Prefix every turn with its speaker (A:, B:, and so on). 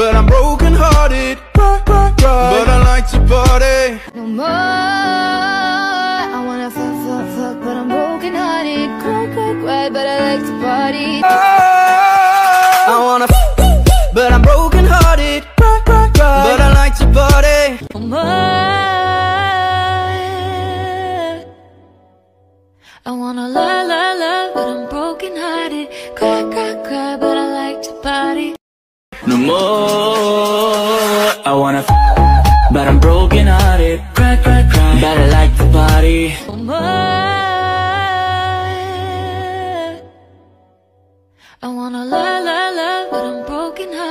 A: But I'm broken hearted right, right. But I like to party. No more.
B: I wanna fuck, fuck, fuck But I'm broken hearted Cry, cry, cry But I like to party.
A: Oh, I wanna fuck But I'm broken hearted Cry, cry, cry But I like to party.
C: No more. I wanna lie, lie, lie But I'm broken hearted Cry, cry more. I wanna but I'm broken hearted. Cry, cry, cry, but I like the party.
A: More, I wanna la la la, but I'm